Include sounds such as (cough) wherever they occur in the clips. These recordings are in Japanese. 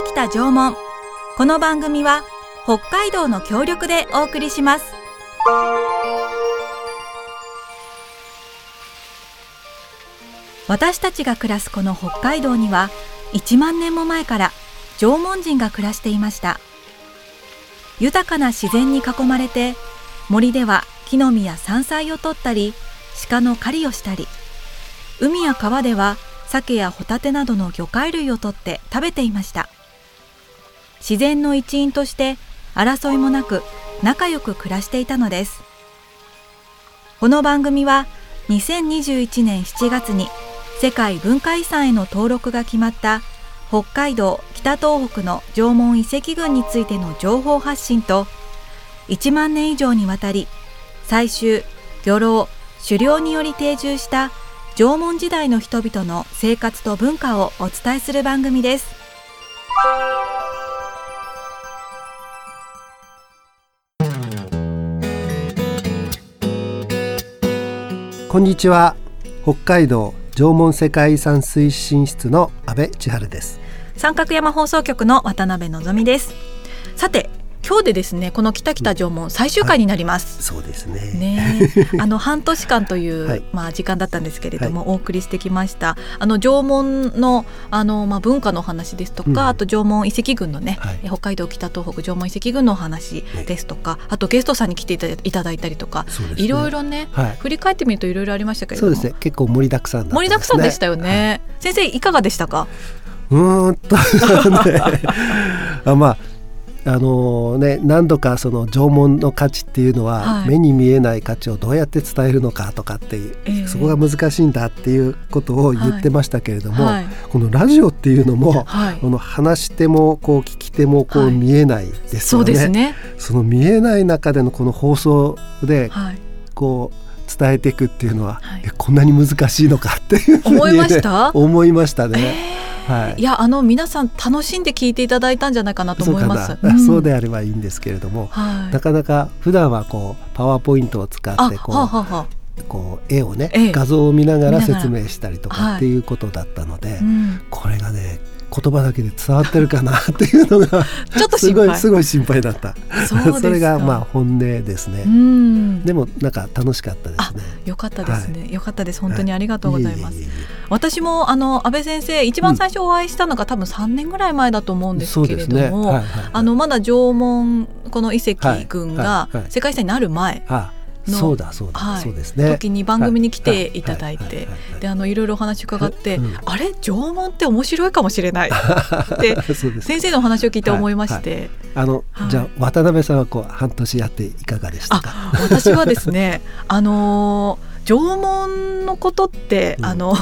北北縄文この番組は北海道の協力でお送りします私たちが暮らすこの北海道には1万年も前から縄文人が暮らしていました豊かな自然に囲まれて森では木の実や山菜を取ったり鹿の狩りをしたり海や川では鮭やホタテなどの魚介類を取って食べていました自然の一員として争いもなく仲良く暮らしていたのです。この番組は2021年7月に世界文化遺産への登録が決まった北海道北東北の縄文遺跡群についての情報発信と1万年以上にわたり採集漁労狩猟により定住した縄文時代の人々の生活と文化をお伝えする番組です。こんにちは。北海道縄文世界遺産推進室の阿部千春です。三角山放送局の渡辺のぞみです。さて今日でですねこの北北縄文最終回になります、はい、そうですね。ね (laughs) あの半年間という、はい、まあ時間だったんですけれども、はい、お送りしてきました。あの縄文のあのまあ文化の話ですとか、うん、あと縄文遺跡群のね、北海道北東北縄文遺跡群の話ですとか、あとゲストさんに来ていただいたりとか、ね、いろいろね、振り返ってみるといろいろありましたけれども。そうですね。結構盛りだくさん、ね、盛りだくさんでしたよね、先生いかがでしたか？うんと (laughs) (laughs) あまああのね、何度かその縄文の価値っていうのは、目に見えない価値をどうやって伝えるのかとかっていう、そこが難しいんだっていうことを言ってましたけれども、はい、このラジオっていうのも、はい、この話し手もこう聞き手もこう見えないですよね。そね。その見えない中でのこの放送で、こう伝えていくっていうのは、こんなに難しいのかっていう思いました？思いましたね。えー。はい、いやあの皆さん楽しんで聞いていただいたんじゃないかなと思います。そううん、そうであればいいんですけれども、はい、なかなか普段はこうパワーポイントを使ってこう。はははこう絵をね、画像を見ながら。説明したりとかっていうことだったので、はい。うん、これがね言葉だけで伝わってるかなっていうのが (laughs) ちょっとすごいすごい心配だった。それがまあ本音ですね。でもなんか楽しかったですね。よかったですね、はい、よかったです。本当にありがとうございます、はい、私もあの安倍先生一番最初お会いしたのが、うん、多分3年ぐらい前だと思うんですけれども、ね。はいはいはい、あのまだ縄文この遺跡群が世界遺産になる前、はいはいそうだそうだ、はい、そうですね。時に番組に来てい。ただいて。であのいろいろお話伺って、うん、あれ？縄文って面白いかもしれない。って (laughs) 先生のお話を聞いて思いまして、はい。はい、あの、じゃあ渡辺さんはこう半年やっていかがでしたか？私はですねあの縄文のことって、うん、あの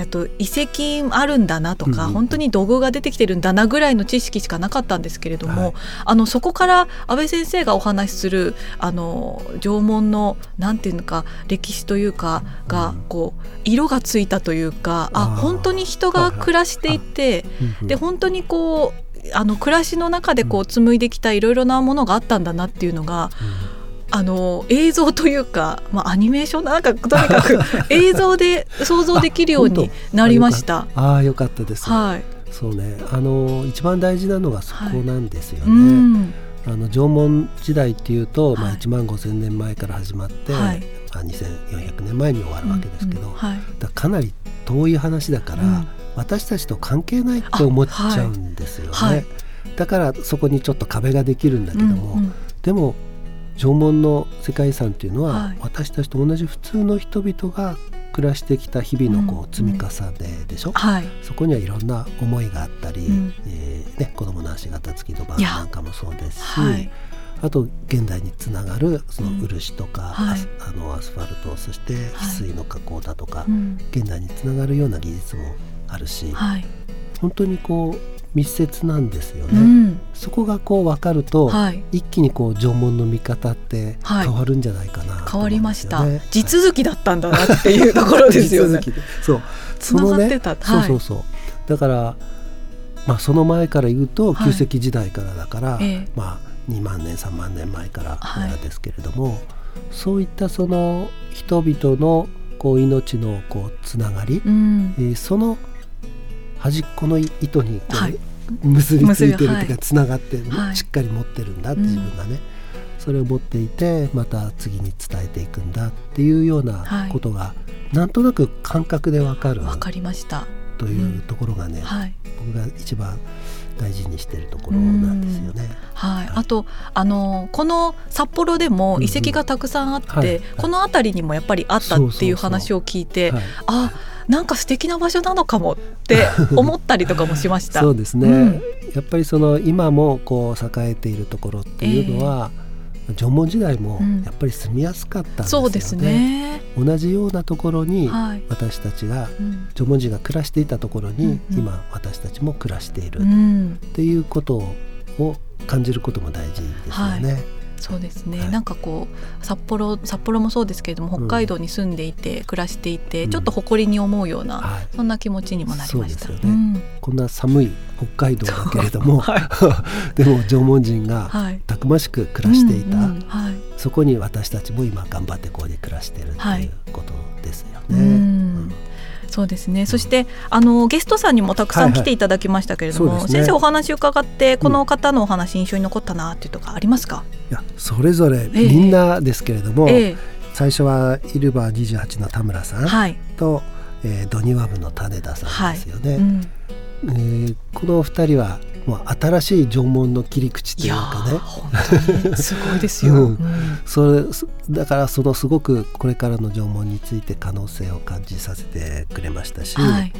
えっと、遺跡あるんだなとか、うん、本当に土偶が出てきてるんだなぐらいの知識しかなかったんですけれども、はい、あのそこから安倍先生がお話しするあの縄文のなんていうのか歴史というかがこう色がついたというか、うん、あ本当に人が暮らしていて、で本当にこうあの暮らしの中でこう紡いできたいろいろなものがあったんだなっていうのが。うんあの映像というか、まあ、アニメーションなんかとにかく (laughs) 映像で想像できるようになりました。ああよかったです、はい、そうね。あの一番大事なのがそこなんですよね。はいあの縄文時代っていうと、まあ、1万5,000年前から始まって、はい、まあ、2,400年前に終わるわけですけど、うんうんはい、だかなり遠い話だから、うん、私たちと関係ないって思っちゃうんですよね。だからそこにちょっと壁ができるんだけども、うんうん、でも縄文の世界遺産っていうのは、はい、私たちと同じ普通の人々が暮らしてきた日々のこう積み重ねでしょ、うん。うん、そこにはいろんな思いがあったり、うん、えー、ね、子供の足型付きのバンなんかもそうですし、はい、あと現代につながるその漆とか、はい、あのアスファルトそして翡翠の加工だとか、現代につながるような技術もあるし、本当にこう密接なんですよね、うん、そこがこう分かると、はい、一気にこう縄文の見方って変わるんじゃないかな、ねはい、変わりました。地続きだったんだなっていうところですよね。(laughs) そう。そのね、はい、そうそうそう。だからまあその前から言うと旧石時代からだから、まあ2万年3万年前からですけれども、そういったその人々のこう命のこうつながり、うん、えー、その端っこの糸にこう、はい、結びついてるというかつながってしっかり持ってるんだって自分がね、それを持っていてまた次に伝えていくんだっていうようなことが、なんとなく感覚でわかるわかりました。というところがね、僕が一番大事にしているところなんですよね。はい、はい、あとあのこの札幌でも遺跡がたくさんあって、うんうんはい、この辺りにもやっぱりあったっていう話を聞いて、あなんか素敵な場所なのかもって (laughs) 思ったりとかもしました。そうですね、うん、やっぱりその今もこう栄えているところっていうのは、えー縄文時代もやっぱり住みやすかったんですよね。そうですね。同じようなところに私たちが、縄文人が暮らしていたところに、今私たちも暮らしている。っていうことを感じることも大事ですよね。はいそうですね、はい、なんかこう札幌札幌もそうですけれども北海道に住んでいて、うん、暮らしていてちょっと誇りに思うような、はい、そんな気持ちにもなりました。ね。うん、こんな寒い北海道だけれども、はい、(laughs) でも縄文人がたくましく暮らしていた、うんうん、そこに私たちも今頑張ってここで暮らしているということですよね。そうですね。そしてあのゲストさんにもたくさん来ていただきましたけれども、はいはいね、先生お話伺ってこの方のお話印象に残ったなっていうとかありますか？いやそれぞれみんなですけれども、えー、最初はイルバー28の田村さんと、はい、えー、ドニワブの種田さんですよね。はい。うん。えー、この二人はもう新しい縄文の切り口というかね。すごいですよ、(laughs) うん、それだからそのすごくこれからの縄文について可能性を感じさせてくれましたし、はい、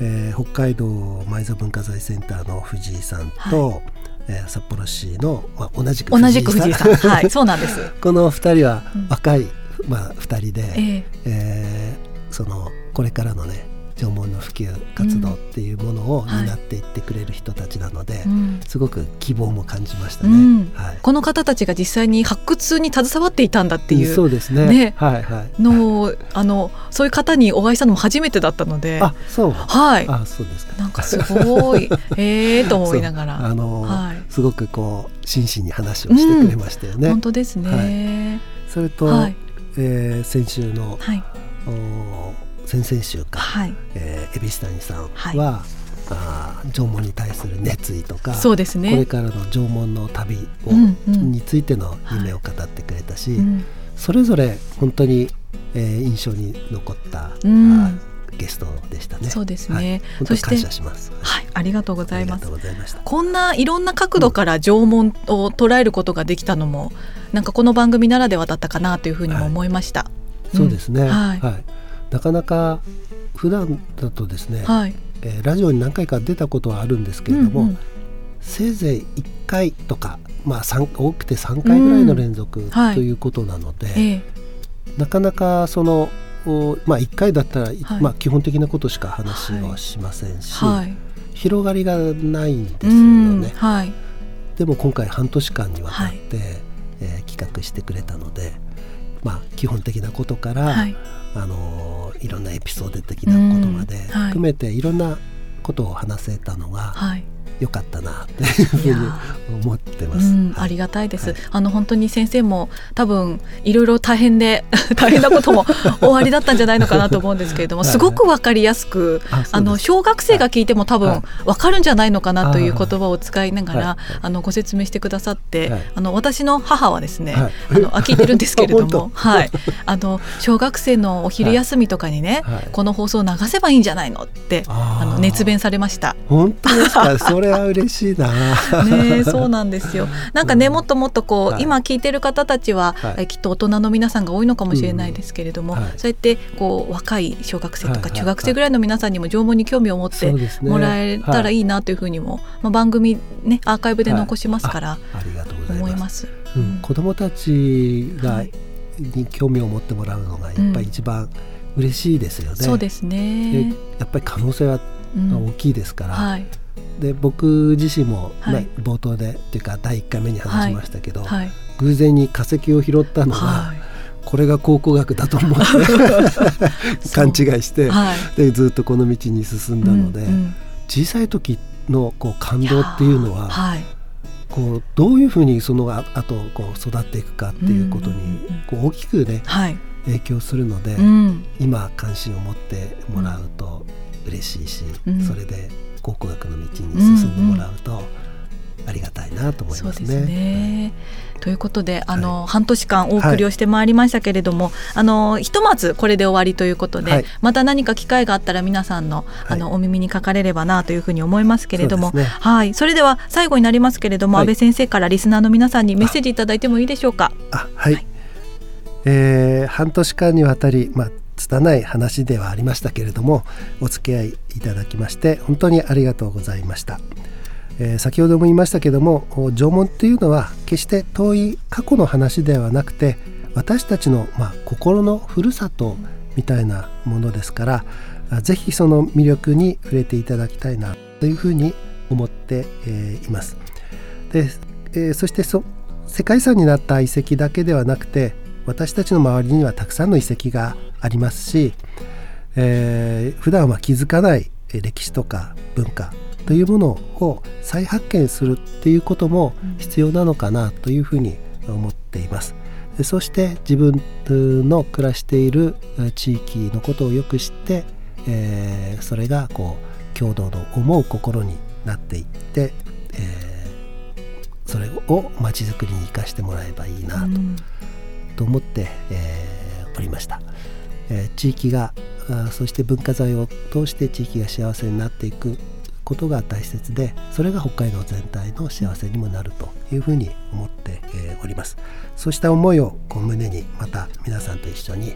えー、北海道埋蔵文化財センターの藤井さんと、はい、えー、札幌市の、まあ、同じく同じく藤井さん。(laughs) はいそうなんです。この二人は若い、うん、まあ、二人で、えー、えー、そのこれからのね縄文の普及活動っていうものを担っていってくれる人たちなので、うん。はい、すごく希望も感じましたね、うん。はい、この方たちが実際に発掘に携わっていたんだっていう、そうですね。ね、はいはい、のあのそういう方にお会いしたのも初めてだったので。あそう。はい。あそうですか。なんかすごい。(laughs) ええと思いながら。あの、はい、すごくこう真摯に話をしてくれましたよね、うん、本当ですね、それと、はい、えー、先週の、はい、お先々週か、はい。えー、蛭子谷さんは、はい、あ縄文に対する熱意とかそうですね。これからの縄文の旅を、うんうん、についての夢を語ってくれたし、はい、それぞれ本当に、えー、印象に残った、うん、ゲストでしたね。そうですね。はい、そして感謝します。はい、ありがとうございます。こんないろんな角度から縄文を捉えることができたのも、うん、なんかこの番組ならではだったかなというふうにも思いました。はい、そうですね。はい、はいなかなか普段だとですね、はい、えー、ラジオに何回か出たことはあるんですけれども、うんうん、せいぜい1回とか、まあ、多くて3回ぐらいの連続、うん、ということなので、はい、なかなかその、まあ、1回だったら、はい、まあ、基本的なことしか話はしませんし、広がりがないんですよね。でも今回半年間にわたって、えー、企画してくれたので、まあ、基本的なことから、あのいろんなエピソード的なことまで含めていろんなことを話せたのが、はい良かったなっていうふうに思ってます、うんはい、ありがたいです、はい、あの本当に先生も多分いろいろ大変で (laughs) 大変なことも (laughs) 終わりだったんじゃないのかなと思うんですけれどもすごくわかりやすくあの小学生が聞いても多分わかるんじゃないのかなという言葉を使いながらあのご説明してくださって、あの私の母はですね、あの聞いてるんですけれども (laughs) はい。あの小学生のお昼休みとかにね、この放送を流せばいいんじゃないのってあの熱弁されました。本当ですか？それれは嬉しいな。ねそうなんですよ。なんかねもっともっとこう、はい、今聞いてる方たちは、はい、きっと大人の皆さんが多いのかもしれないですけれども、うん。はい、そうやってこう若い小学生とか中学生ぐらいの皆さんにも縄文に興味を持ってもらえたらいいなというふうにも、まあ、番組ねアーカイブで残しますから、ありがとうござい思います。うん、子供たちが、に興味を持ってもらうのがやっぱり一番嬉しいですよね。そうですね。やっぱり可能性は大きいですから。はいで僕自身も、はい、冒頭でっていうか第1回目に話しましたけど、はい、偶然に化石を拾ったのが、はい、これが考古学だと思って (laughs) 勘違いして、でずっとこの道に進んだので、うんうん、小さい時のこう感動っていうのは、こうどういうふうにそのあとこう育っていくかっていうことにこう大きくね、影響するので、うん、今関心を持ってもらうと嬉しいし、それで考古学の道に進んでもらうなと思いますね。ね。ということであの、はい、半年間お送りをしてまいりましたけれども、はい、あのひとまずこれで終わりということで、はい、また何か機会があったら皆さんのあの、お耳にかかれればなというふうに思いますけれども、ね、はい。それでは最後になりますけれども、安倍先生からリスナーの皆さんにメッセージいただいてもいいでしょうか？あはい、はい、えー、半年間にわたり、まあ拙い話ではありましたけれどもお付き合いいただきまして本当にありがとうございました、えー、先ほども言いましたけども縄文というのは決して遠い過去の話ではなくて私たちの、まあ、心のふるさとみたいなものですから是非その魅力に触れていただきたいなというふうに思って、えー、います。で、えー、そしてそ世界遺産になった遺跡だけではなくて私たちの周りにはたくさんの遺跡がありますし、えー、普段は気づかない歴史とか文化というものを再発見するっていうことも必要なのかなというふうに思っています。そして自分の暮らしている地域のことをよく知って、えー、それがこう共同の思う心になっていって、えー、それをまちづくりに生かしてもらえばいいなと。うん、と思って、えー、おりました。え地域がそして文化財を通して地域が幸せになっていくことが大切でそれが北海道全体の幸せにもなるというふうに思っております。そうした思いをこう胸にまた皆さんと一緒に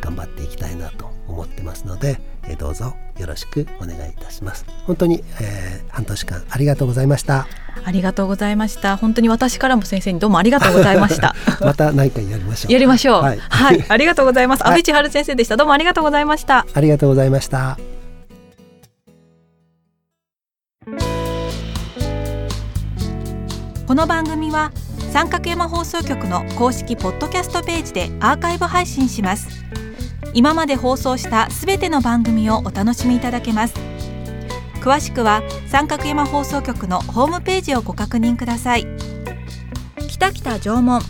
頑張っていきたいなと思ってますのでどうぞよろしくお願いいたします。本当に、えー、半年間ありがとうございました。ありがとうございました。本当に私からも先生にどうもありがとうございました。(laughs) また何かやりましょう。やりましょう、はい、はい、ありがとうございます、安倍千春先生でした。どうもありがとうございました。ありがとうございましたの番組は三角山放送局の公式ポッドキャストページでアーカイブ配信します。今まで放送したすべての番組をお楽しみいただけます。詳しくは三角山放送局のホームページをご確認ください。北北縄文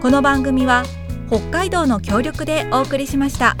この番組は北海道の協力でお送りしました。